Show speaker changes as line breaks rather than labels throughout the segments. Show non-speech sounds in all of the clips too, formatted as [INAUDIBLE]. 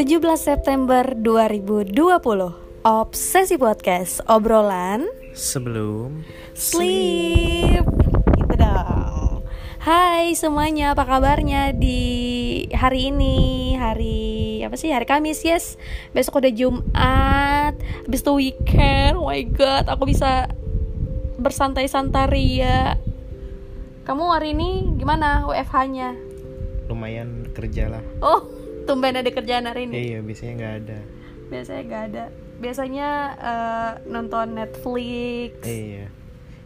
17 September 2020 Obsesi Podcast Obrolan
Sebelum
Sleep. Gitu dong. Hai semuanya apa kabarnya di hari ini? Hari apa sih? Hari Kamis yes. Besok udah Jumat. Habis itu weekend Oh my god aku bisa bersantai-santai ria Kamu hari ini gimana WFH nya
lumayan kerja lah.
Oh tumben ada kerjaan hari ini.
Iya biasanya nggak ada.
Biasanya gak ada. Biasanya eh, nonton Netflix.
Iya.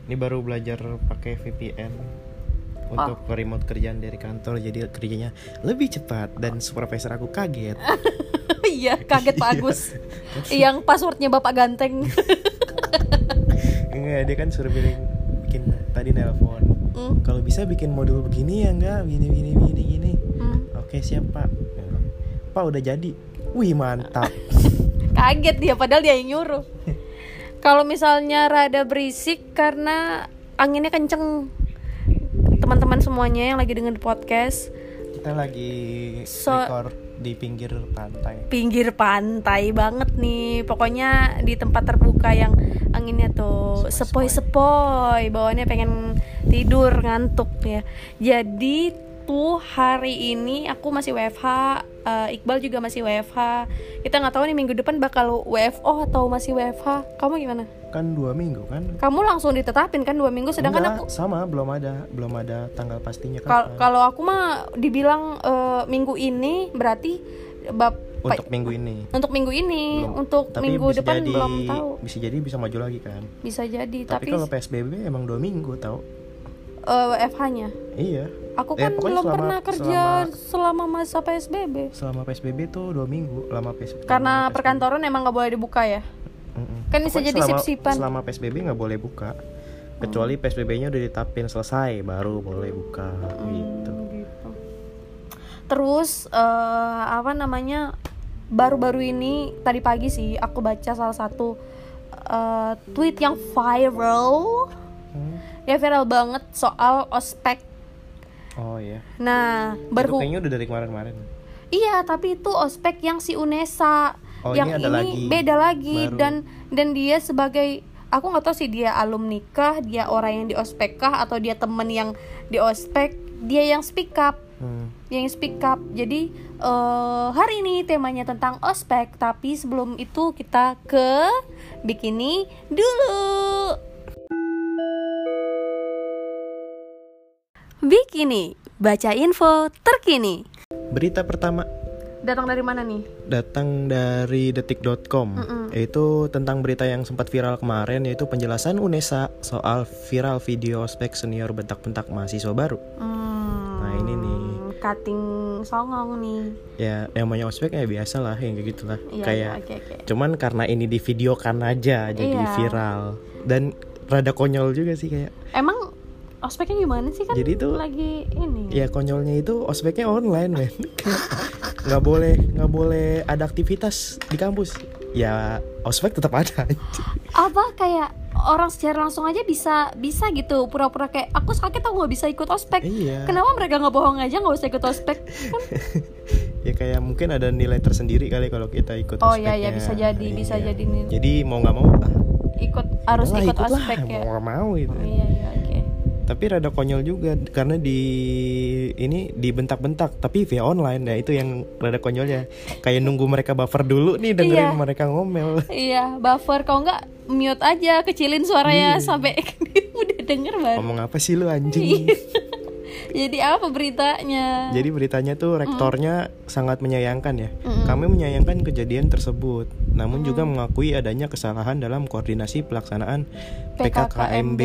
Ini baru belajar pakai VPN Untuk remote kerjaan dari kantor. Jadi kerjanya lebih cepat Dan supervisor aku kaget. [LAUGHS]
Iya kaget [LAUGHS] Pak Agus yang passwordnya bapak ganteng. [LAUGHS]
Enggak dia kan suruh bikin, bikin tadi nelpon.
Hmm,
Kalau bisa bikin modul begini ya enggak? Gini gini gini gini.
Hmm.
Oke siap pak Pak udah jadi. Wih mantap. [LAUGHS]
Kaget dia padahal dia yang nyuruh. Kalau misalnya rada berisik karena anginnya kenceng. Teman-teman semuanya yang lagi dengerin podcast.
Kita lagi
So-
record di pinggir pantai.
Pinggir pantai banget nih. Pokoknya di tempat terbuka yang anginnya tuh
Sepoi-sepoi.
sepoi-sepoi. Bawaannya pengen tidur ngantuk ya. Jadi tuh hari ini aku masih WFH eh, Iqbal juga masih WFH kita nggak tahu nih minggu depan bakal WFO atau masih WFH kamu gimana?
Kan dua minggu kan?
Kamu langsung ditetapin kan dua minggu sedangkan
Enggak,
aku
sama belum ada belum ada tanggal pastinya kan.
Kalau aku mah dibilang eh, minggu ini berarti bab
untuk minggu ini.
untuk minggu ini
Belum.
untuk
Tapi
minggu depan
jadi-
belum tahu.
bisa jadi bisa maju lagi kan.
Bisa jadi
tapi,
tapi,
kalau PSBB emang dua minggu tau
WFH-nya
iya
aku
Eh,
kan belum
selama-
pernah kerja selama, masa PSBB
selama PSBB tuh dua minggu lama PSBB
karena
PSBB.
perkantoran emang nggak boleh dibuka ya
Mm-mm.
kan bisa jadi
selama,
sip-sipan.
selama PSBB nggak boleh buka kecuali PSBB-nya udah ditapin selesai baru boleh buka gitu
gitu. terus eh, apa namanya baru-baru ini tadi pagi sih aku baca salah satu eh, tweet yang viral
Hmm.
ya viral banget soal ospek
oh iya
nah
Itu
berhu
kayaknya udah dari kemarin-kemarin
Iya, tapi itu ospek yang si Unesa.
Oh,
yang
ini ada lagi.
beda lagi
Baru.
dan dan dia sebagai aku nggak tahu sih dia alumni kah, dia orang yang di ospek kah atau dia temen yang di ospek, dia yang speak up,
Hmm.
yang speak up. Jadi eh, hari ini temanya tentang ospek, tapi sebelum itu kita ke bikini dulu. Bikini, baca info terkini.
berita pertama
Datang dari mana nih?
datang dari detik.com yaitu tentang berita yang sempat viral kemarin yaitu penjelasan UNESA soal viral video spek senior bentak-bentak mahasiswa baru.
Hmm,
Nah, ini nih.
cutting songong nih.
Ya yang namanya ospek ya biasa lah yang kayak gitulah.
Iya,
Kayak
iya, oke oke.
cuman karena ini di videokan aja jadi
Iya.
viral dan rada konyol juga sih kayak
Emang ospeknya gimana sih kan?
Jadi itu-
lagi ini.
ya konyolnya itu ospeknya online men [LAUGHS] nggak boleh nggak boleh ada aktivitas di kampus ya ospek tetap ada [LAUGHS]
Apa kayak orang secara langsung aja bisa bisa gitu pura-pura kayak aku sakit aku nggak bisa ikut ospek.
iya
Kenapa mereka nggak bohong aja nggak usah ikut ospek? Kan? [LAUGHS]
ya kayak mungkin ada nilai tersendiri kali kalau kita ikut
Oh iya iya bisa jadi bisa
Iya.
jadi nih
jadi mau nggak mau ah,
ikut harus ikut
ikutlah,
ospek ya.
mau nggak mau gitu
Oh, iya iya oke.
Tapi rada konyol juga karena di ini dibentak-bentak tapi via online ya itu yang rada konyolnya kayak nunggu mereka buffer dulu nih dengerin
Iya.
mereka ngomel [LAUGHS]
Iya, buffer kalau nggak mute aja, kecilin suaranya
Iya.
sampai [LAUGHS] udah denger banget.
ngomong apa sih lu anjing
Jadi apa beritanya?
Jadi beritanya tuh rektornya sangat menyayangkan ya.
Mm-mm.
Kami menyayangkan kejadian tersebut, namun juga mengakui adanya kesalahan dalam koordinasi pelaksanaan PKKMB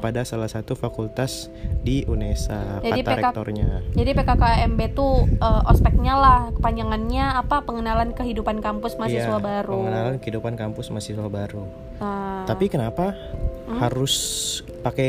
pada salah satu fakultas di UNESA,
Jadi
kata
PK
rektornya.
Jadi PKKMB tuh eh, ospeknya lah, kepanjangannya apa? Pengenalan kehidupan kampus mahasiswa
Iya,
baru.
Pengenalan kehidupan kampus mahasiswa baru.
Nah,
Tapi kenapa harus pakai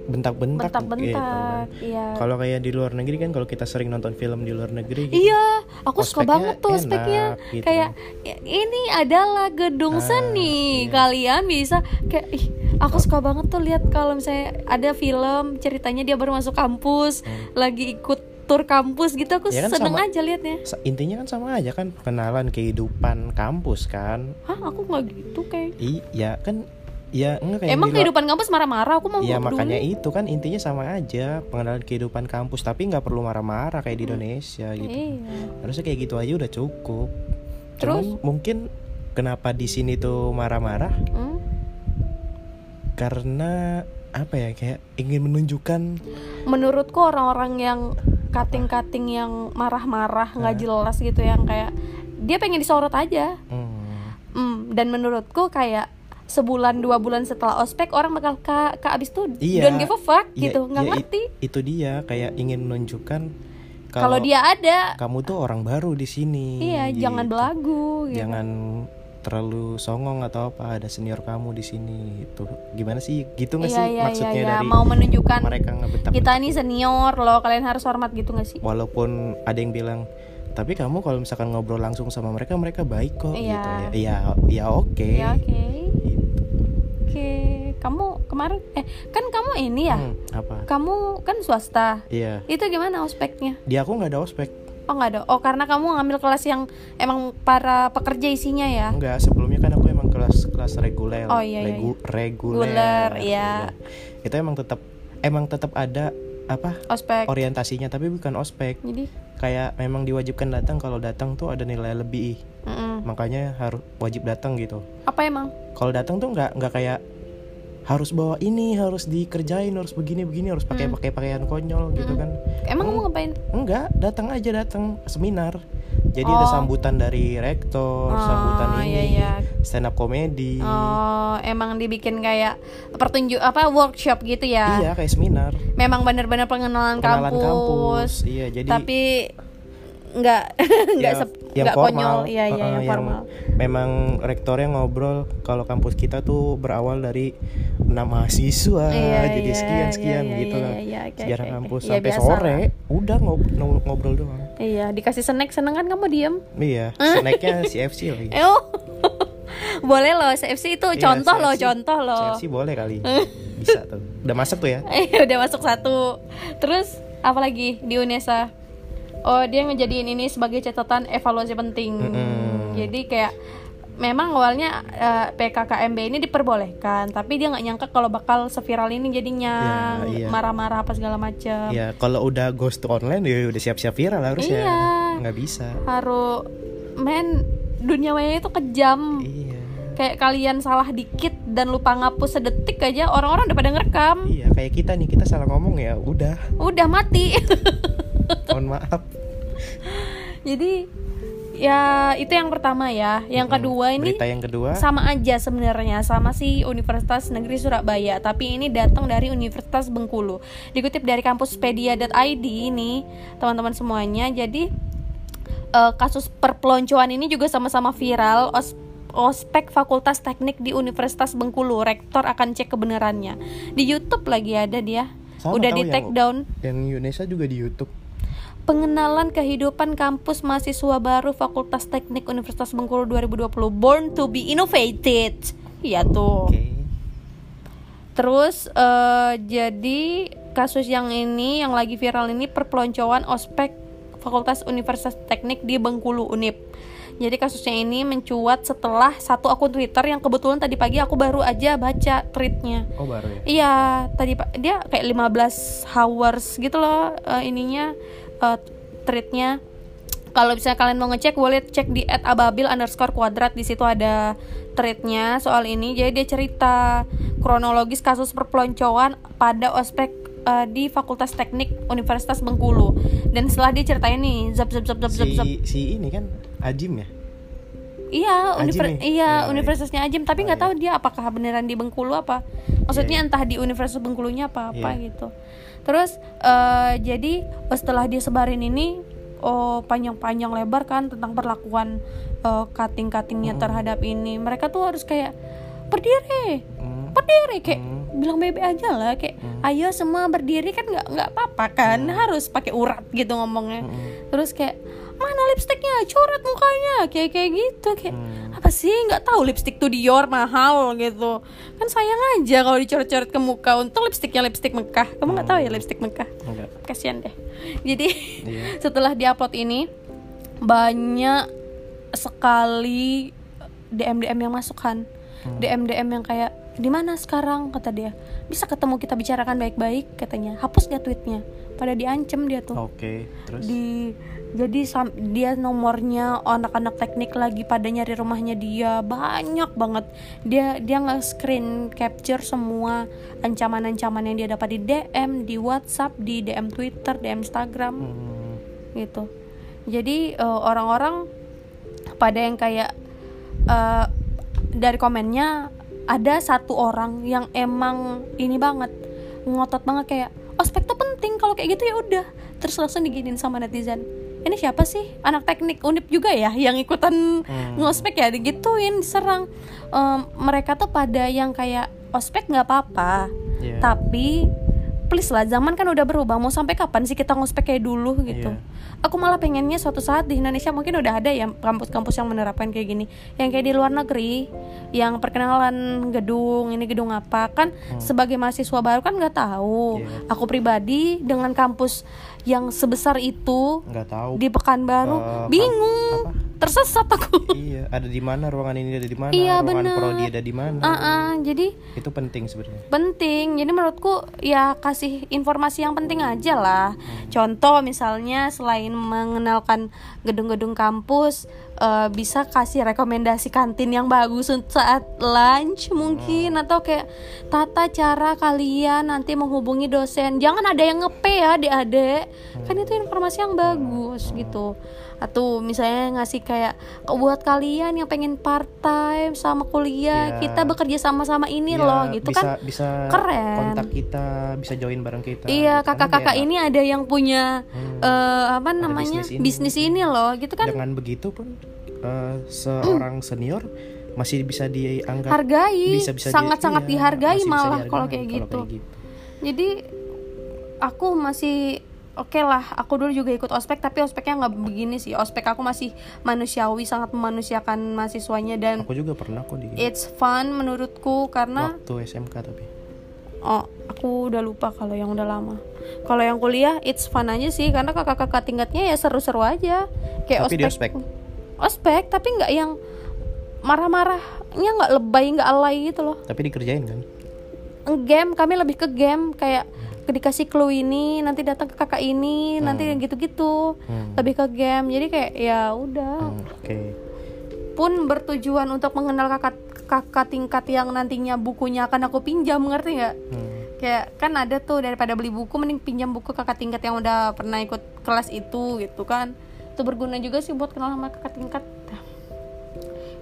bentak-bentak? gitu
bentak-bentak,
kan?
iya.
Kalau kayak di luar negeri kan, kalau kita sering nonton film di luar negeri, gitu,
Iya, aku suka banget tuh
enak,
ospeknya.
gitu
Kayak "Ya, ini adalah gedung
Ah,
seni.
iya.
Kalian bisa kayak ih, aku suka banget tuh lihat kalau misalnya ada film ceritanya dia baru masuk kampus,
Hmm.
lagi ikut tur kampus gitu aku
Ya kan
seneng
sama-
aja liatnya
intinya kan sama aja kan pengenalan kehidupan kampus kan
hah aku nggak gitu kayak
iya kan ya enggak kayak
emang kehidupan kampus marah-marah? Aku mau peduli.
makanya itu kan intinya sama aja pengenalan kehidupan kampus tapi nggak perlu marah-marah kayak di Indonesia gitu.
Iya.
Harusnya kayak gitu aja udah cukup.
Terus?
Cuman mungkin kenapa di sini tuh marah-marah?
Hmm?
karena apa ya kayak ingin menunjukkan
menurutku orang-orang yang kating-kating yang marah-marah nggak jelas gitu yang kayak dia pengen disorot aja.
Hmm,
Hmm, dan menurutku kayak sebulan dua bulan setelah ospek orang bakal ke, ke abis tuh
Iya.
don't give a fuck
Iya,
gitu nggak
iya, it-
ngerti
itu dia kayak ingin menunjukkan
kalau dia ada
kamu tuh orang baru di sini
iya
gitu.
jangan belagu gitu.
jangan terlalu songong atau apa ada senior kamu di sini itu gimana sih gitu nggak
iya
sih
iya iya
maksudnya
iya.
dari
mau menunjukkan
mereka ngebentak
kita nih senior loh kalian harus hormat gitu nggak sih
walaupun ada yang bilang tapi kamu kalau misalkan ngobrol langsung sama mereka mereka baik kok
Iya.
gitu ya iya ya oke
ya oke
Gitu.
oke kamu kemarin eh kan kamu ini ya?
Hmm, apa?
Kamu kan swasta.
Iya.
Itu gimana ospeknya?
Di aku nggak ada ospek.
Oh nggak ada. Oh karena kamu ngambil kelas yang emang para pekerja isinya ya?
Enggak sebelumnya kan aku emang kelas kelas reguler.
Oh, iya, iya,
Regu- reguler.
Reguler, iya.
Iya. itu emang tetap emang tetap ada apa
ospek.
orientasinya tapi bukan ospek.
Jadi?
Kayak memang diwajibkan datang kalau datang tuh ada nilai lebih.
Mm-mm.
makanya harus wajib datang gitu.
Apa emang?
Kalau datang tuh nggak nggak kayak harus bawa ini harus dikerjain harus begini begini harus pakai
Hmm.
pakai pakaian konyol gitu kan.
Emang kamu ngapain?
Enggak datang aja datang seminar. Jadi ada
Oh.
sambutan dari rektor
Oh,
sambutan
iya,
ini
iya.
stand up komedi.
Oh emang dibikin kayak pertunjuk apa workshop gitu ya?
Iya kayak seminar.
Memang bener-bener pengenalan,
kenalan
kampus,
kampus iya jadi
tapi nggak [LAUGHS] nggak
ya,
sep-
yang
nggak konyol
formal
iya iya
Heeh,
yang formal.
memang rektornya ngobrol kalau kampus kita tuh berawal dari enam mahasiswa
Iya,
jadi
iya,
sekian sekian
iya,
gitu
iya,
lah.
iya, oke,
sejarah
oke.
kampus
Iya,
sampai
biasa
sore udah ngob- ngo- ngobrol doang.
Iya dikasih snack seneng kan kamu diem.
Iya snacknya [LAUGHS] CFC lagi.
Eh, oh. [LAUGHS] Boleh loh CFC itu
Iya,
contoh loh contoh loh.
CFC boleh kali. Bisa tuh. Udah masuk tuh ya?
Eh [LAUGHS] udah masuk satu. Terus apa lagi di UNESA? Oh dia ngejadiin ini sebagai catatan evaluasi penting.
Mm-mm.
Jadi kayak memang awalnya eh, PKKMB ini diperbolehkan, tapi dia nggak nyangka kalau bakal seviral ini jadinya
Ya, iya.
marah-marah apa segala macam.
ya kalau udah ghost to online ya udah siap-siap viral harusnya
Iya.
nggak bisa
Harus men dunia maya itu kejam.
iya
Kayak kalian salah dikit dan lupa ngapus sedetik aja orang-orang udah pada ngerekam.
iya kayak kita nih kita salah ngomong ya udah
Udah mati. [LAUGHS]
mohon maaf
Jadi ya itu yang pertama ya. Yang
Mm-mm.
kedua ini
berita yang kedua
sama aja sebenarnya sama si Universitas Negeri Surabaya, tapi ini datang dari Universitas Bengkulu. Dikutip dari kampuspedia.id ini, teman-teman semuanya. Jadi eh, kasus perpeloncoan ini juga sama-sama viral. Os- Ospek Fakultas Teknik di Universitas Bengkulu, rektor akan cek kebenarannya. Di YouTube lagi ada dia.
Sama
Udah di
yang-
take down.
yang Indonesia juga di YouTube
Pengenalan kehidupan kampus mahasiswa baru Fakultas Teknik Universitas Bengkulu 2020 Born to be Innovated. Iya tuh.
Oke.
Terus eh, jadi kasus yang ini yang lagi viral ini perpeloncoan ospek Fakultas Universitas Teknik di Bengkulu Unip. Jadi kasusnya ini mencuat setelah satu akun Twitter yang kebetulan tadi pagi aku baru aja baca tweetnya.
oh baru ya?
Iya, tadi Pak dia kayak 15 hours gitu loh eh, ininya eh, tweetnya. Kalau misalnya kalian mau ngecek boleh cek di @ababil underscore kuadrat di situ ada threadnya soal ini. Jadi dia cerita kronologis kasus perpeloncoan pada ospek eh, di Fakultas Teknik Universitas Bengkulu. Dan setelah dia ceritain nih, zap zap zap zap zap, zap.
si si ini kan Ajim ya
Iya, univer-
nih?
iya,
iya.
universitasnya Ajim, tapi
Oh,
nggak
iya.
tahu dia apakah beneran di Bengkulu apa. Maksudnya
Iya, iya.
entah di Universitas Bengkulunya apa apa
Iya.
gitu. Terus eh, jadi setelah dia sebarin ini oh panjang-panjang lebar kan tentang perlakuan eh, cutting-cuttingnya terhadap ini. Mereka tuh harus kayak berdiri,
Hmm.
berdiri kayak
Hmm.
bilang bebe aja lah kayak ayo semua berdiri kan nggak nggak apa-apa kan harus pakai urat gitu ngomongnya
Hmm.
terus kayak mana lipstiknya? Coret mukanya. Kayak kayak gitu kayak
Hmm.
apa sih? Nggak tahu lipstik tuh Dior mahal gitu. Kan sayang aja kalau dicoret-coret ke muka. Untung lipstiknya lipstik Mekah. Kamu nggak tahu ya lipstik Mekah?
Enggak
kasihan deh. Jadi
Iya. [LAUGHS]
setelah diupload ini banyak sekali DM DM yang masuk kan
Hmm.
DM DM yang kayak di mana sekarang? kata dia. Bisa ketemu kita bicarakan baik-baik katanya. Hapus dia tweetnya. Pada diancem dia tuh.
Oke terus?
Di jadi dia nomornya anak-anak teknik lagi pada nyari rumahnya dia. Banyak banget. Dia dia nge screen capture semua ancaman-ancaman yang dia dapat di DM di WhatsApp di DM Twitter DM Instagram.
Hmm.
gitu. Jadi eh, orang-orang pada yang kayak eh, dari komennya ada satu orang yang emang ini banget ngotot banget kayak ospek tuh penting kalau kayak gitu ya udah. Terus langsung diginin sama netizen ini siapa sih anak teknik unip juga ya yang ikutan
Hmm.
ngospek ya digituin diserang Em, mereka tuh pada yang kayak ospek nggak apa-apa
Iya.
tapi please lah zaman kan udah berubah mau sampai kapan sih kita ngospek kayak dulu gitu
Iya.
aku malah pengennya suatu saat di Indonesia mungkin udah ada ya kampus-kampus yang menerapkan kayak gini yang kayak di luar negeri yang perkenalan gedung ini gedung apa kan sebagai mahasiswa baru kan nggak tahu
Hmm. Iya.
aku pribadi dengan kampus yang sebesar itu
nggak tahu.
di Pekanbaru
Eh,
bingung.
Apa?
tersesat aku.
Iya ada di mana ruangan ini ada di mana?
Iya,
ruangan
bener.
prodi ada di mana?
Ah, ah, jadi
itu penting sebenarnya.
Penting. Jadi menurutku ya kasih informasi yang penting aja lah. Contoh misalnya selain mengenalkan gedung-gedung kampus eh, bisa kasih rekomendasi kantin yang bagus saat lunch mungkin atau kayak tata cara kalian nanti menghubungi dosen. Jangan ada yang ngepe ya adik-adik. Kan itu informasi yang bagus gitu. Atau misalnya ngasih kayak buat kalian yang pengen part time sama kuliah
Iya.
kita bekerja sama-sama ini
Iya,
loh gitu
bisa,
kan.
bisa
keren.
kontak kita bisa join bareng kita.
Iya
Gitu kan
kakak-kakak
lebih
ini ada yang punya
Hmm.
eh, apa namanya
bisnis ini.
bisnis ini loh gitu kan.
Dengan begitu pun eh, seorang senior masih bisa dianggap
hargai.
bisa bisa
sangat-sangat
di- iya,
dihargai malah
dihargai
kalau kayak gitu. jadi aku masih oke lah aku dulu juga ikut ospek tapi ospeknya nggak begini sih. Ospek aku masih manusiawi sangat memanusiakan mahasiswanya dan
aku juga pernah kok di
it's fun menurutku karena
waktu SMK tapi.
Oh, aku udah lupa kalau yang udah lama. Kalau yang kuliah, it's fun aja sih, karena kakak-kakak tingkatnya ya seru-seru aja. Kayak
Tapi di
ospek.
Ospek?
Tapi nggak yang marah-marahnya nggak lebay, nggak alay gitu loh.
tapi dikerjain kan
Game, kami lebih ke game, kayak dikasih clue ini, nanti datang ke kakak ini, nanti gitu-gitu.
Hmm.
Lebih ke game, jadi kayak ya udah.
Hmm, oke
Pun bertujuan untuk mengenal kakak kakak tingkat yang nantinya bukunya akan aku pinjam, ngerti nggak?
Hmm.
kayak kan ada tuh daripada beli buku mending pinjam buku kakak tingkat yang udah pernah ikut kelas itu gitu kan itu berguna juga sih buat kenal sama kakak tingkat.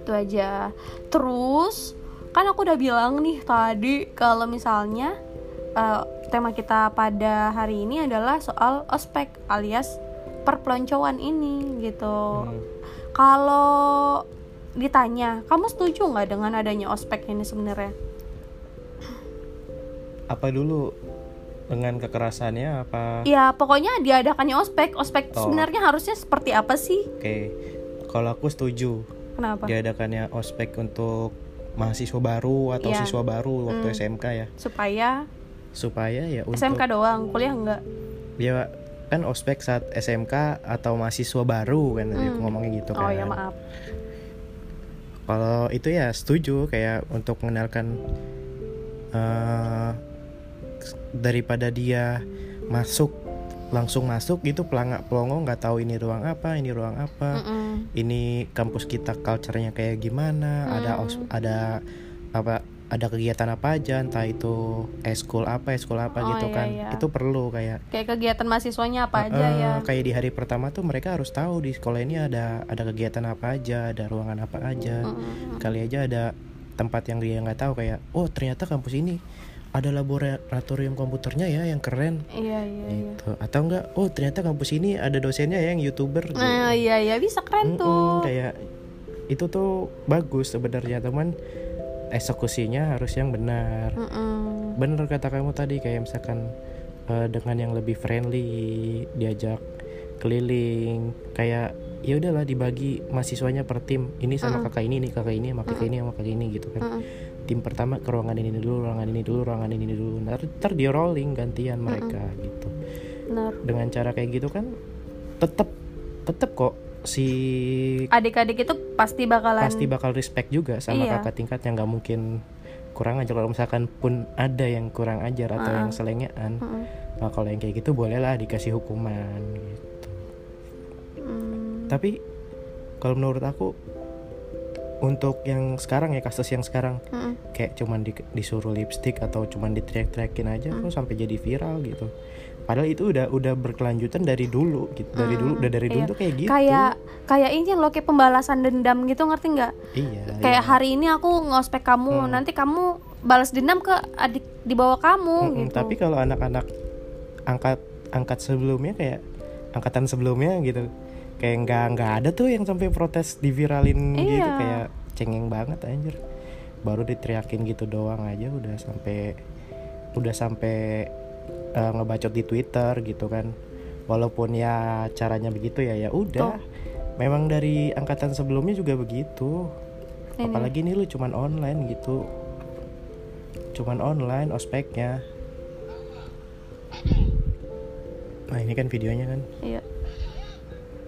Itu aja. Terus kan aku udah bilang nih tadi kalau misalnya eh, tema kita pada hari ini adalah soal ospek alias perpeloncoan ini gitu.
Hmm.
kalau ditanya kamu setuju nggak dengan adanya ospek ini sebenarnya?
Apa dulu dengan kekerasannya apa
Ya pokoknya diadakannya ospek Ospek
Oh.
sebenarnya harusnya seperti apa sih?
oke kalau aku setuju
Kenapa?
diadakannya ospek untuk mahasiswa baru atau
Iya.
siswa baru waktu
Hmm.
SMK ya
Supaya
supaya ya untuk
SMK doang, kuliah enggak
ya kan ospek saat SMK atau mahasiswa baru kan tadi aku
Hmm.
ngomongnya gitu kan
Oh ya maaf
kalau itu ya setuju kayak untuk mengenalkan eh daripada dia masuk langsung masuk gitu pelangak pelongo nggak tahu ini ruang apa ini ruang apa
Mm-mm.
ini kampus kita culture-nya kayak gimana ada
Hmm.
os- ada apa ada kegiatan apa aja entah itu eskul apa eskul apa
Oh,
gitu
iya,
kan
iya.
itu perlu kayak
Kayak kegiatan mahasiswanya apa aja
Eh,
ya
kayak di hari pertama tuh mereka harus tahu di sekolah ini ada ada kegiatan apa aja ada ruangan apa aja
Mm-mm.
kali aja ada tempat yang dia nggak tahu kayak oh ternyata kampus ini ada laboratorium komputernya ya yang keren.
Iya iya iya.
Gitu. Atau enggak oh ternyata kampus ini ada dosennya ya yang youtuber. Gitu.
Nah iya iya bisa keren
Mm-mm,
tuh.
kayak itu tuh bagus sebenarnya teman. Eksekusinya harus yang benar.
Mm-mm.
bener kata kamu tadi kayak misalkan eh, dengan yang lebih friendly diajak keliling kayak ya udahlah dibagi mahasiswanya per tim. Ini sama
Mm-mm.
kakak ini ini kakak ini sama kakak ini sama kakak ini gitu kan.
Mm-mm.
Tim pertama ke ruangan ini dulu ruangan ini dulu ruangan ini dulu ntar, ntar di rolling gantian mereka gitu
benar
dengan cara kayak gitu kan tetep tetep kok si
adik-adik itu pasti bakalan
pasti bakal respect juga sama
Iya.
kakak tingkat yang nggak mungkin kurang ajar kalau misalkan pun ada yang kurang ajar atau
Ah.
yang selengean
Mm-mm.
nah kalau yang kayak gitu bolehlah dikasih hukuman gitu
Mm.
tapi kalau menurut aku untuk yang sekarang ya kasus yang sekarang
Mm-mm.
kayak cuman di- disuruh lipstick atau cuman diteriak-teriakin aja
Hmm.
kok sampai jadi viral gitu padahal itu udah udah berkelanjutan dari dulu gitu dari dulu udah dari dulu
Iya.
tuh kayak gitu
kayak kayak ini loh kayak pembalasan dendam gitu ngerti nggak
iya
kayak
iya.
hari ini aku ngospek kamu
Hmm.
nanti kamu balas dendam ke adik di bawah kamu
Mm-mm,
gitu
tapi kalau anak-anak angkat angkat sebelumnya kayak angkatan sebelumnya gitu kayak nggak nggak ada tuh yang sampai protes diviralin gitu
Iya.
kayak cengeng banget anjir. Baru diteriakin gitu doang aja udah sampai udah sampai eh, ngebacot di Twitter gitu kan. Walaupun ya caranya begitu ya ya udah. Memang dari angkatan sebelumnya juga begitu.
Ini.
apalagi ini lu cuman online gitu. Cuman online ospeknya. Nah ini kan videonya kan.
Iya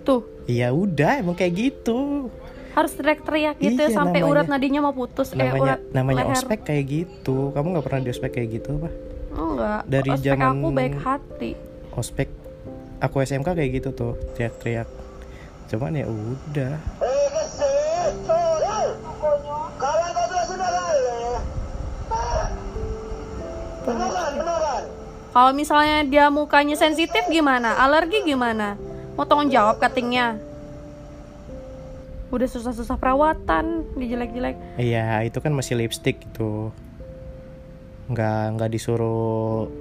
tuh.
Iya udah emang kayak gitu.
Harus teriak-teriak gitu
Iya,
sampai
namanya-
urat nadinya mau putus. Eh
namanya
urat
namanya
leher.
ospek kayak gitu. Kamu nggak pernah di ospek kayak gitu apa
enggak.
Dari
ospek
zaman-
aku baik hati.
ospek aku SMK kayak gitu tuh teriak-teriak. Cuman ya udah.
Eh,
kalau misalnya dia mukanya sensitif gimana? Alergi gimana mau tanggung jawab cuttingnya? Udah susah-susah perawatan dijelek-jelek
iya itu kan masih lipstick gitu. Nggak nggak disuruh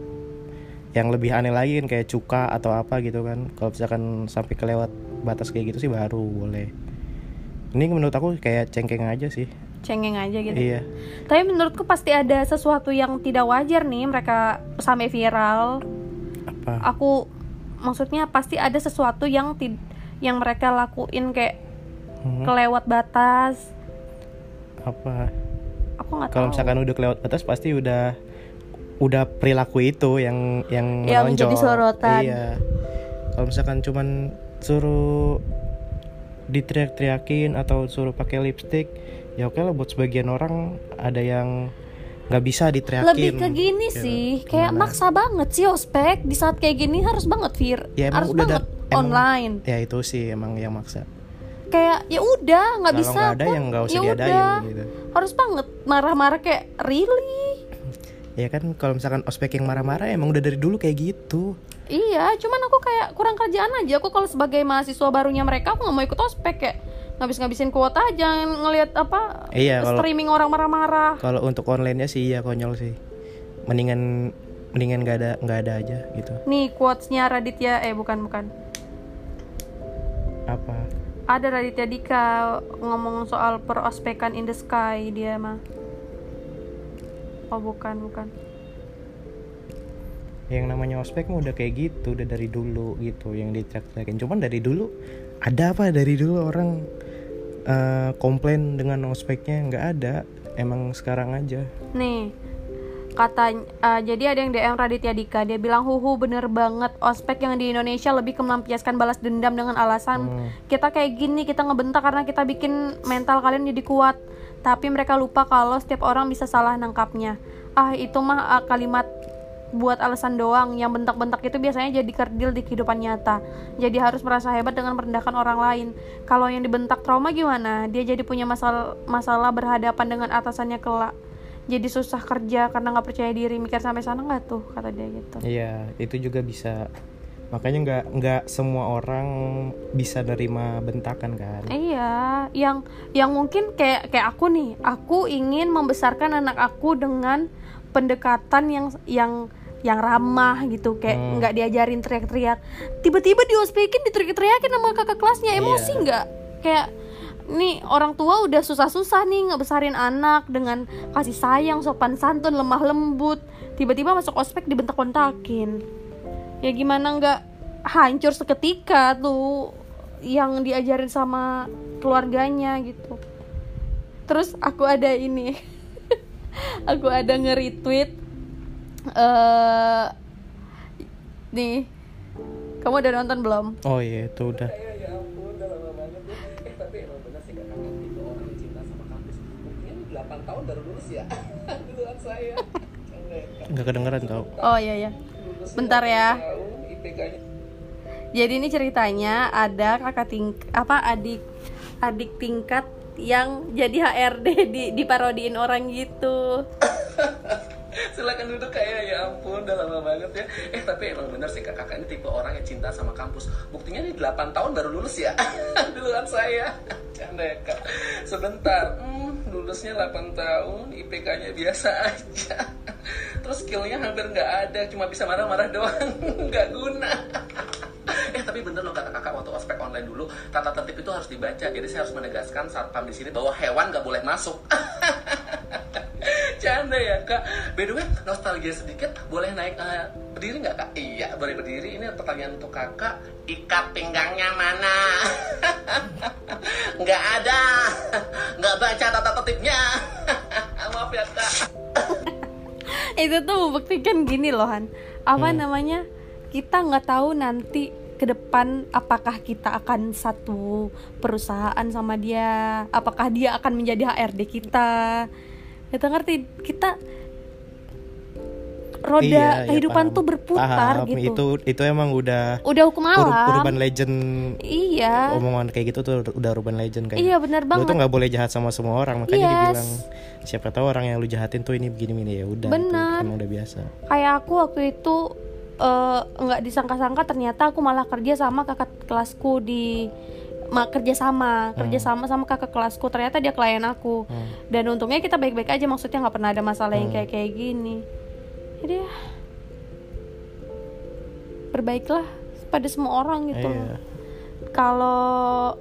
yang lebih aneh lagi kan kayak cuka atau apa gitu kan. Kalau misalkan sampai kelewat batas kayak gitu sih baru boleh. Ini menurut aku kayak cengkeng aja sih.
Cengeng aja gitu.
Iya.
Tapi menurutku pasti ada sesuatu yang tidak wajar nih mereka sampai viral.
apa?
Aku maksudnya pasti ada sesuatu yang tid- yang mereka lakuin kayak
Hmm,
kelewat batas.
apa
Aku nggak tahu.
kalau misalkan udah kelewat batas pasti udah udah perilaku itu yang yang
Yang jadi sorotan.
iya kalau misalkan cuman suruh diteriak-teriakin atau suruh pakai lipstick ya oke lah buat sebagian orang ada yang nggak bisa diteriakin
Lebih ke gini
Gitu.
sih, kayak
Gimana?
maksa banget sih ospek di saat kayak gini harus banget vir,
Ya,
harus
udah
banget
dat- emang-
online.
ya itu sih emang yang maksa
Kayak ya udah nggak bisa
nggak ada yang nggak usah
ya
diadain
udah.
gitu
Harus banget marah-marah kayak really.
ya kan kalau misalkan ospek yang marah-marah emang udah dari dulu kayak gitu
Iya, cuman aku kayak kurang kerjaan aja. Aku kalau sebagai mahasiswa barunya mereka, aku nggak mau ikut ospek kayak ngabis-ngabisin kuota aja ngelihat apa
Iya, kalau-
streaming orang marah-marah.
kalau untuk onlinenya sih iya konyol sih mendingan mendingan nggak ada nggak ada aja gitu
Nih quotesnya Raditya, eh bukan bukan.
apa
Ada Raditya Dika ngomong soal perospekan in the sky dia mah. Oh bukan bukan.
yang namanya ospek mah udah kayak gitu udah dari dulu gitu yang diteriak-teriakin cuman dari dulu ada apa dari dulu orang eh, komplain dengan ospeknya nggak ada emang sekarang aja.
Nih kata eh, jadi ada yang DM Raditya Dika dia bilang huhu bener banget ospek yang di Indonesia lebih ke melampiaskan balas dendam dengan alasan
Hmm.
kita kayak gini kita ngebentak karena kita bikin mental kalian jadi kuat. Tapi mereka lupa kalau setiap orang bisa salah nangkapnya. Ah itu mah ah, kalimat buat alasan doang. Yang bentak-bentak itu biasanya jadi kerdil di kehidupan nyata. Jadi harus merasa hebat dengan merendahkan orang lain. Kalau yang dibentak trauma gimana? Dia jadi punya masalah masalah berhadapan dengan atasannya kelak. Jadi susah kerja karena nggak percaya diri. Mikir sampai sana nggak tuh? Kata dia gitu.
Iya itu juga bisa. Makanya nggak nggak semua orang bisa nerima bentakan kan?
Iya, yang yang mungkin kayak kayak aku nih, aku ingin membesarkan anak aku dengan pendekatan yang yang yang ramah gitu, kayak
Hmm.
nggak diajarin teriak-teriak. Tiba-tiba diospekin diteriak-teriakin sama kakak kelasnya, emosi
Iya.
nggak? Kayak nih orang tua udah susah-susah nih ngebesarin anak dengan kasih sayang, sopan santun, lemah lembut. Tiba-tiba masuk ospek dibentak-bentakin. Ya gimana nggak hancur seketika tuh yang diajarin sama keluarganya gitu terus aku ada ini [LAUGHS] aku ada nge-retweet eh nih kamu udah nonton belum?
Oh iya itu udah.
Ampun udah lama banget. Tapi emang bener sih kakak itu orang yang cinta sama kampus. Buktinya ini 8 tahun baru lulus ya? [LAUGHS] Duluan saya.
Nggak kedengeran tau
oh iya ya bentar ya. jadi ini ceritanya ada kakak ting apa adik adik tingkat yang jadi HRD di diparodiin orang gitu [LAUGHS]
silakan duduk kayak ya ampun udah lama banget ya. Eh tapi emang bener sih kak. Kakak ini tipe orang yang cinta sama kampus. Buktinya ini 8 tahun baru lulus ya. [LAUGHS] Duluan saya. Canda ya kak. Sebentar. Hmm, lulusnya 8 tahun IPK-nya biasa aja. Terus skillnya hampir nggak ada cuma bisa marah-marah doang. [LAUGHS] Nggak guna. Eh tapi bener loh kakak-kakak waktu ospek online dulu tata tertib itu harus dibaca. Jadi saya harus menegaskan satpam di sini bahwa hewan nggak boleh masuk. [LAUGHS] Canda ya kak By the way nostalgia sedikit Boleh naik eh, berdiri nggak kak? Iya boleh berdiri. Ini pertanyaan untuk kakak. Ikat pinggangnya mana? [LAUGHS] Nggak ada. Nggak baca tata tertibnya [LAUGHS] Maaf ya kak. [LAUGHS]
Itu tuh membuktikan gini loh Han. Apa
Hmm.
namanya? Kita nggak tahu nanti ke depan apakah kita akan satu perusahaan sama dia apakah dia akan menjadi HRD kita. Kita ngerti? Kita roda
Iya, iya,
kehidupan
paham.
tuh berputar
Paham,
gitu.
Itu itu emang udah
udah hukum
ur-
alam
urban legend
iya.
omongan kayak gitu tuh udah urban legend kayak
iya benar
lu
banget.
tuh nggak boleh jahat sama semua orang makanya
Yes.
dibilang siapa tahu orang yang lu jahatin tuh ini begini begini. Ya udah itu
Bener.
emang udah biasa.
Kayak aku waktu itu eh, nggak disangka-sangka ternyata aku malah kerja sama kakak kelasku di ma kerja sama kerja sama sama kakak kelasku. Ternyata dia klien aku.
Hmm.
dan untungnya kita baik-baik aja maksudnya nggak pernah ada masalah yang
Hmm.
kayak kayak gini jadi ya berbaiklah pada semua orang gitu
Iya.
kalau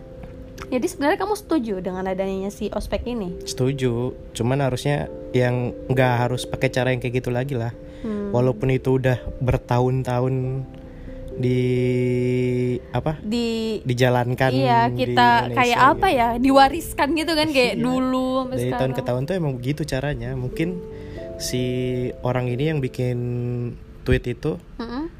[CLEARS THROAT] jadi sebenarnya kamu setuju dengan adanya si ospek ini
setuju cuman harusnya yang nggak harus pakai cara yang kayak gitu lagi lah
Hmm.
walaupun itu udah bertahun-tahun di apa
di
dijalankan
Iya
di
kita
Indonesia
kayak apa
gitu.
ya diwariskan gitu kan kayak
Iya.
dulu sampai
dari tahun
sekarang.
ke tahun tuh emang begitu caranya mungkin si orang ini yang bikin tweet itu
Mm-mm.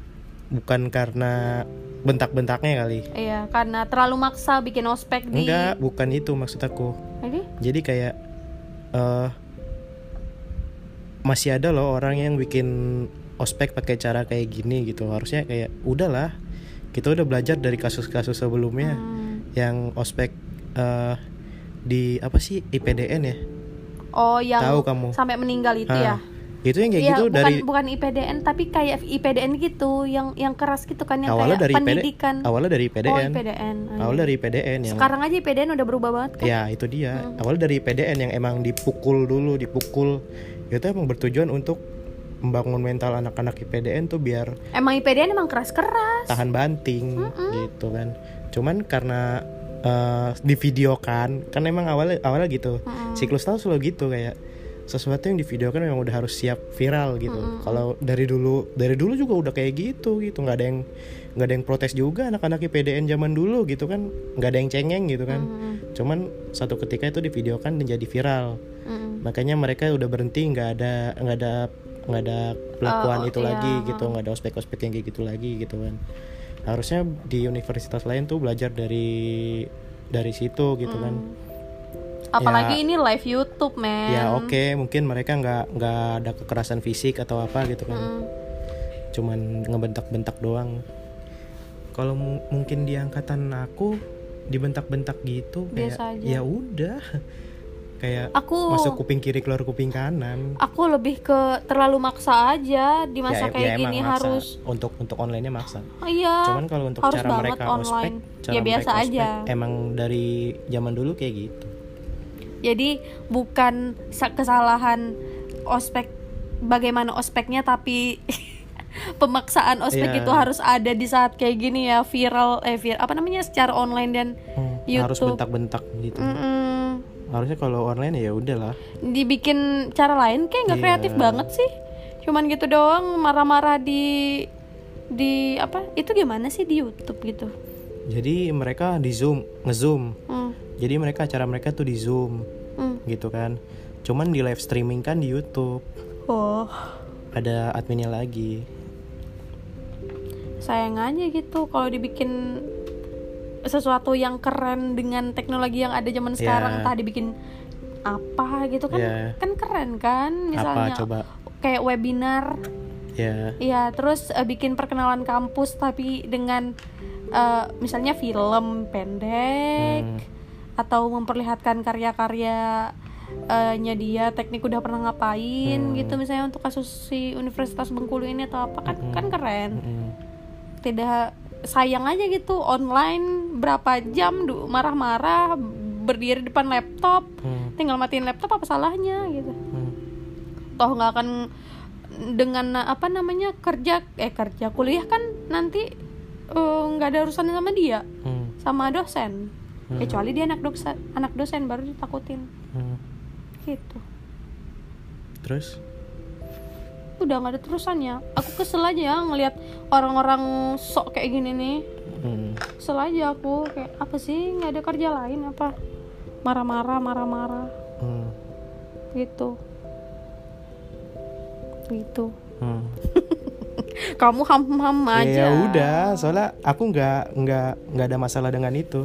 bukan karena bentak-bentaknya kali
Iya karena terlalu maksa bikin ospek di.
enggak bukan itu maksud aku
Jadi
jadi kayak eh masih ada loh orang yang bikin ospek pakai cara kayak gini gitu harusnya kayak udahlah kita udah belajar dari kasus-kasus sebelumnya
hmm.
yang ospek eh di apa sih IPDN ya
oh yang
Tahu kamu.
sampai meninggal itu
Ah,
ya.
itu yang kayak
Iya,
gitu
bukan
dari
bukan IPDN tapi kayak IPDN gitu yang yang keras gitu kan yang
awalnya
kayak
dari IPD,
pendidikan.
awalnya dari
Oh
IPDN
IPDN. Ah,
awalnya
iya.
dari IPDN yang
Sekarang aja IPDN udah berubah banget kan.
ya itu dia awalnya dari IPDN yang emang dipukul dulu dipukul itu emang bertujuan untuk membangun mental anak-anak IPDN tuh biar
Emang IPDN emang keras-keras.
tahan banting gitu kan cuman karena eh, divideokan. Kan emang awalnya awalnya gitu. Siklus tahun selalu gitu kayak sesuatu yang divideokan memang udah harus siap viral gitu. Kalau dari dulu dari dulu juga udah kayak gitu gitu. Nggak ada yang nggak ada yang protes juga anak-anak IPDN zaman dulu gitu kan. Nggak ada yang cengeng gitu kan. Cuman satu ketika itu divideokan dan jadi viral.
Mm-mm.
makanya mereka udah berhenti nggak ada nggak ada nggak ada pelakuan
Oh,
itu
iya.
lagi gitu. nggak ada ospek-ospek yang kayak gitu lagi gitu kan harusnya di universitas lain tuh belajar dari dari situ gitu kan
Apalagi
Ya.
ini live YouTube, men.
ya oke mungkin mereka nggak nggak ada kekerasan fisik atau apa gitu kan
Mm.
cuman ngebentak-bentak doang kalau mu- mungkin di angkatan aku dibentak-bentak gitu kayak
Biasa
ya udah kayak
Aku
masuk kuping kiri keluar kuping kanan
aku lebih ke terlalu maksa aja di masa
ya,
kayak
ya
gini
maksa.
harus
untuk untuk onlinenya maksa
oh, iya
cuman kalau untuk
harus
cara mereka
online.
ospek cara
Ya, biasa
mereka
aja.
ospek emang dari zaman dulu kayak gitu
jadi bukan sa- kesalahan ospek bagaimana ospeknya tapi [LAUGHS] pemaksaan ospek
Iya.
itu harus ada di saat kayak gini ya viral eh viral apa namanya secara online dan
Hmm, harus
YouTube.
bentak-bentak gitu
Mm-mm.
Harusnya kalau online ya udahlah
dibikin cara lain kayak nggak
Iya.
kreatif banget sih cuman gitu doang marah-marah di di apa itu gimana sih di YouTube gitu
Jadi mereka di Zoom, nge-Zoom.
Hmm.
Jadi mereka acara mereka tuh di Zoom
Hmm.
gitu kan. Cuman di live streaming kan di YouTube.
Oh,
Ada adminnya lagi.
sayang aja gitu kalau dibikin sesuatu yang keren dengan teknologi yang ada zaman sekarang,
Ya.
entah dibikin apa gitu kan,
Ya.
kan keren kan, misalnya
Apa coba?
kayak webinar,
Ya.
ya terus eh, bikin perkenalan kampus tapi dengan eh, misalnya film pendek
Hmm.
atau memperlihatkan karya-karya eh, nya dia teknik udah pernah ngapain
Hmm.
gitu misalnya untuk kasus si Universitas Bengkulu ini atau apa kan kan keren
Mm-mm.
tidak sayang aja gitu online berapa jam marah-marah berdiri depan laptop
Hmm.
tinggal matiin laptop apa salahnya gitu
Hmm.
toh nggak akan dengan apa namanya kerja eh kerja kuliah kan nanti eh, nggak ada urusannya sama dia
Hmm.
sama dosen kecuali dia anak dosen anak dosen baru ditakutin
Hmm.
gitu
Terus?
Udah nggak ada terusannya aku kesel aja ya ngelihat orang-orang sok kayak gini nih
Hmm.
kesel aja aku kayak apa sih nggak ada kerja lain apa marah-marah marah-marah
Hmm.
gitu gitu
Hmm. [LAUGHS]
kamu ham-ham aja
Ya udah, soalnya aku nggak nggak nggak ada masalah dengan itu.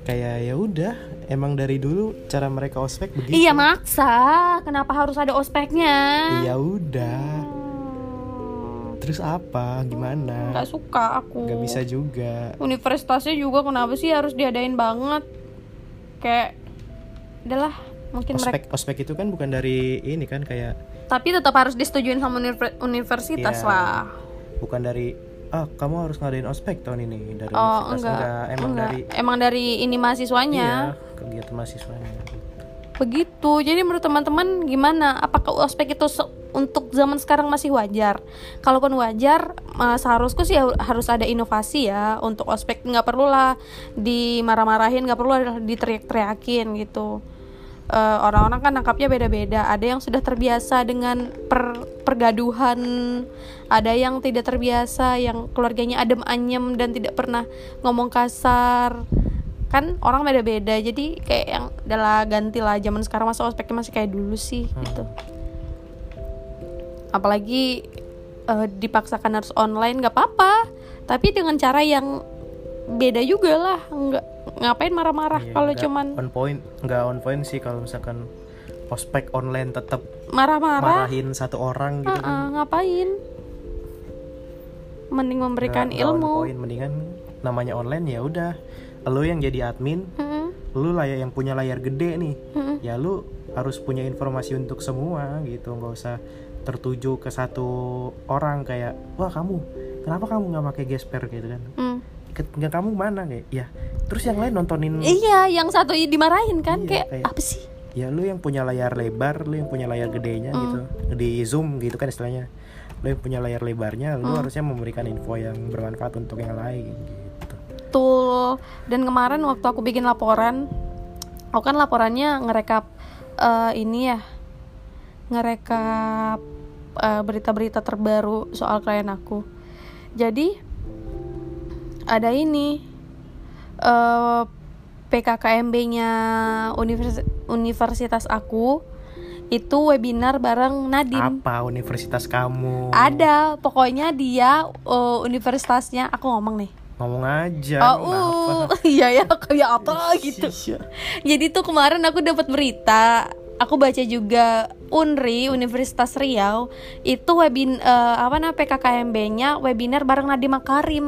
Kayak ya udah, emang dari dulu cara mereka ospek begitu.
iya maksa kenapa harus ada ospeknya
Ya udah.
Hmm,
Terus apa? Gimana?
nggak suka aku
Nggak bisa juga.
universitasnya juga kenapa sih harus diadain banget kayak udahlah mungkin mereka
Ospek ospek itu kan bukan dari ini kan kayak
tapi tetap harus disetujuin sama univer- universitas
Iya.
lah
bukan dari ah kamu harus ngadain ospek tahun ini dari
oh
universitas
enggak
emang
enggak.
dari
emang dari ini mahasiswanya
iya kegiatan mahasiswanya.
begitu. Jadi menurut teman-teman gimana? Apakah ospek itu untuk zaman sekarang masih wajar? Kalaupun wajar eh, seharusnya sih ha- harus ada inovasi ya. Untuk ospek nggak perlu lah dimarah-marahin nggak perlu lah diteriak-teriakin gitu. Eh, orang-orang kan nangkapnya beda-beda. Ada yang sudah terbiasa dengan per- pergaduhan ada yang tidak terbiasa yang keluarganya adem anyem dan tidak pernah ngomong kasar kan orang beda-beda jadi kayak yang adalah ganti lah zaman sekarang masa ospeknya masih kayak dulu sih gitu. Apalagi eh, dipaksakan harus online nggak apa-apa. Tapi dengan cara yang beda juga lah nggak ngapain marah-marah
Iya,
kalau cuman
on point nggak on point sih kalau misalkan ospek online tetap
marah-marah?
marahin satu orang gitu
Ah,
kan.
ah, ngapain? Mending memberikan
Nggak- nggak on
ilmu.
point. mendingan namanya online ya udah lu yang jadi admin
Mm-mm,
lu layar yang punya layar gede nih
mm-mm.
ya lu harus punya informasi untuk semua gitu nggak usah tertuju ke satu orang kayak wah kamu kenapa kamu nggak pakai gesper gitu kan
Mm.
Nggak kamu mana kayak ya terus yang lain nontonin
iya yang satu dimarahin kan
Iya,
kayak,
kayak-
apa sih
ya lu yang punya layar lebar lu yang punya layar gedenya
Mm.
gitu di zoom gitu kan istilahnya lu yang punya layar lebarnya lu
Mm.
harusnya memberikan info yang bermanfaat untuk yang lain gitu
Betul. Dan kemarin waktu aku bikin laporan, aku kan laporannya ngerekap eh, ini ya, ngerekap eh, berita-berita terbaru soal klien aku. Jadi ada ini eh, PKKMB-nya univers- universitas aku itu webinar bareng Nadine.
apa universitas kamu
Ada, pokoknya dia eh, universitasnya aku ngomong nih.
Ngomong aja
Oh, uh, [LAUGHS] iya ya, kayak apa gitu.
Iya.
Jadi tuh kemarin aku dapat berita, aku baca juga Unri Universitas Riau itu webin eh, apa namanya PKKMB-nya webinar bareng Nadiem Makarim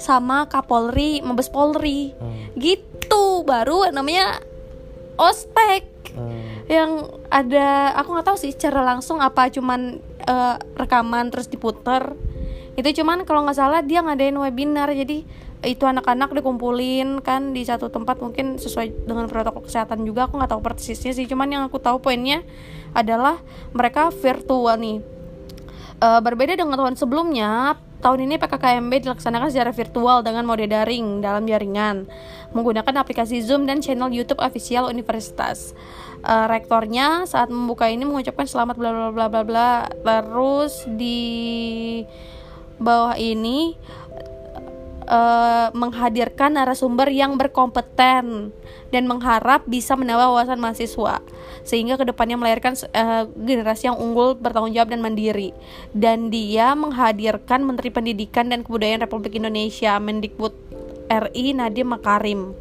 sama Kapolri, Mabes Polri.
Hmm,
Gitu, baru namanya ospek
hmm.
yang ada aku nggak tahu sih secara langsung apa cuman eh, rekaman terus diputer itu cuman kalau nggak salah dia ngadain webinar jadi itu anak-anak dikumpulin kan di satu tempat mungkin sesuai dengan protokol kesehatan juga aku nggak tahu persisnya sih cuman yang aku tahu poinnya adalah mereka virtual nih Eh, berbeda dengan tahun sebelumnya, tahun ini PKKMB dilaksanakan secara virtual dengan mode daring dalam jaringan, menggunakan aplikasi Zoom dan channel YouTube official universitas. Eh, rektornya saat membuka ini mengucapkan selamat bla bla bla bla bla. Terus di bawah ini eh, menghadirkan narasumber yang berkompeten dan mengharap bisa menambah wawasan mahasiswa sehingga ke depannya melahirkan eh, generasi yang unggul bertanggung jawab dan mandiri. Dan dia menghadirkan Menteri Pendidikan dan Kebudayaan Republik Indonesia Mendikbud RI Nadiem Makarim.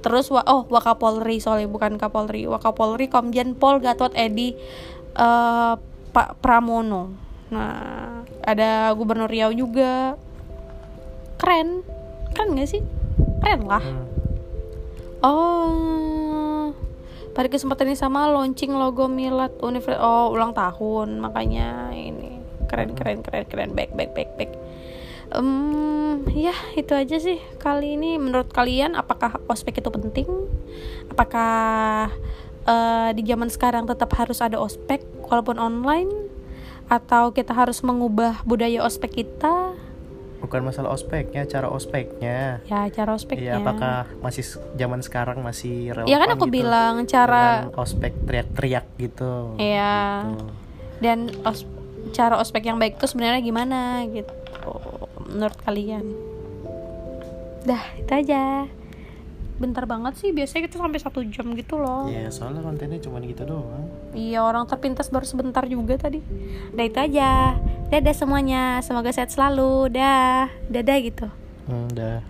Terus oh Wakapolri soalnya bukan Kapolri Wakapolri Komjen Pol Gatot Edi eh, Pak Pramono nah ada Gubernur Riau juga. Keren. Keren gak sih? Keren lah.
Hmm.
oh pada kesempatan ini sama launching logo Milad Universitas oh ulang tahun makanya ini. Keren keren keren keren. Baik baik baik baik Em, ya itu aja sih kali ini. Menurut kalian apakah ospek itu penting? Apakah eh, di zaman sekarang tetap harus ada ospek walaupun online atau kita harus mengubah budaya ospek kita?
Bukan masalah ospeknya cara ospeknya.
Ya cara ospeknya.
Iya, apakah masih zaman sekarang masih relevan
ya kan aku
gitu
bilang cara
ospek teriak-teriak gitu.
Iya.
Gitu.
dan os- cara ospek yang baik itu sebenarnya gimana gitu menurut kalian? Dah itu aja bentar banget sih biasanya kita sampai satu jam gitu loh.
Ya soalnya kontennya cuma gitu doang.
Iya orang terpintas baru sebentar juga tadi. Dah itu aja. Dadah semuanya semoga sehat selalu. Dah dadah gitu.
Hmm, udah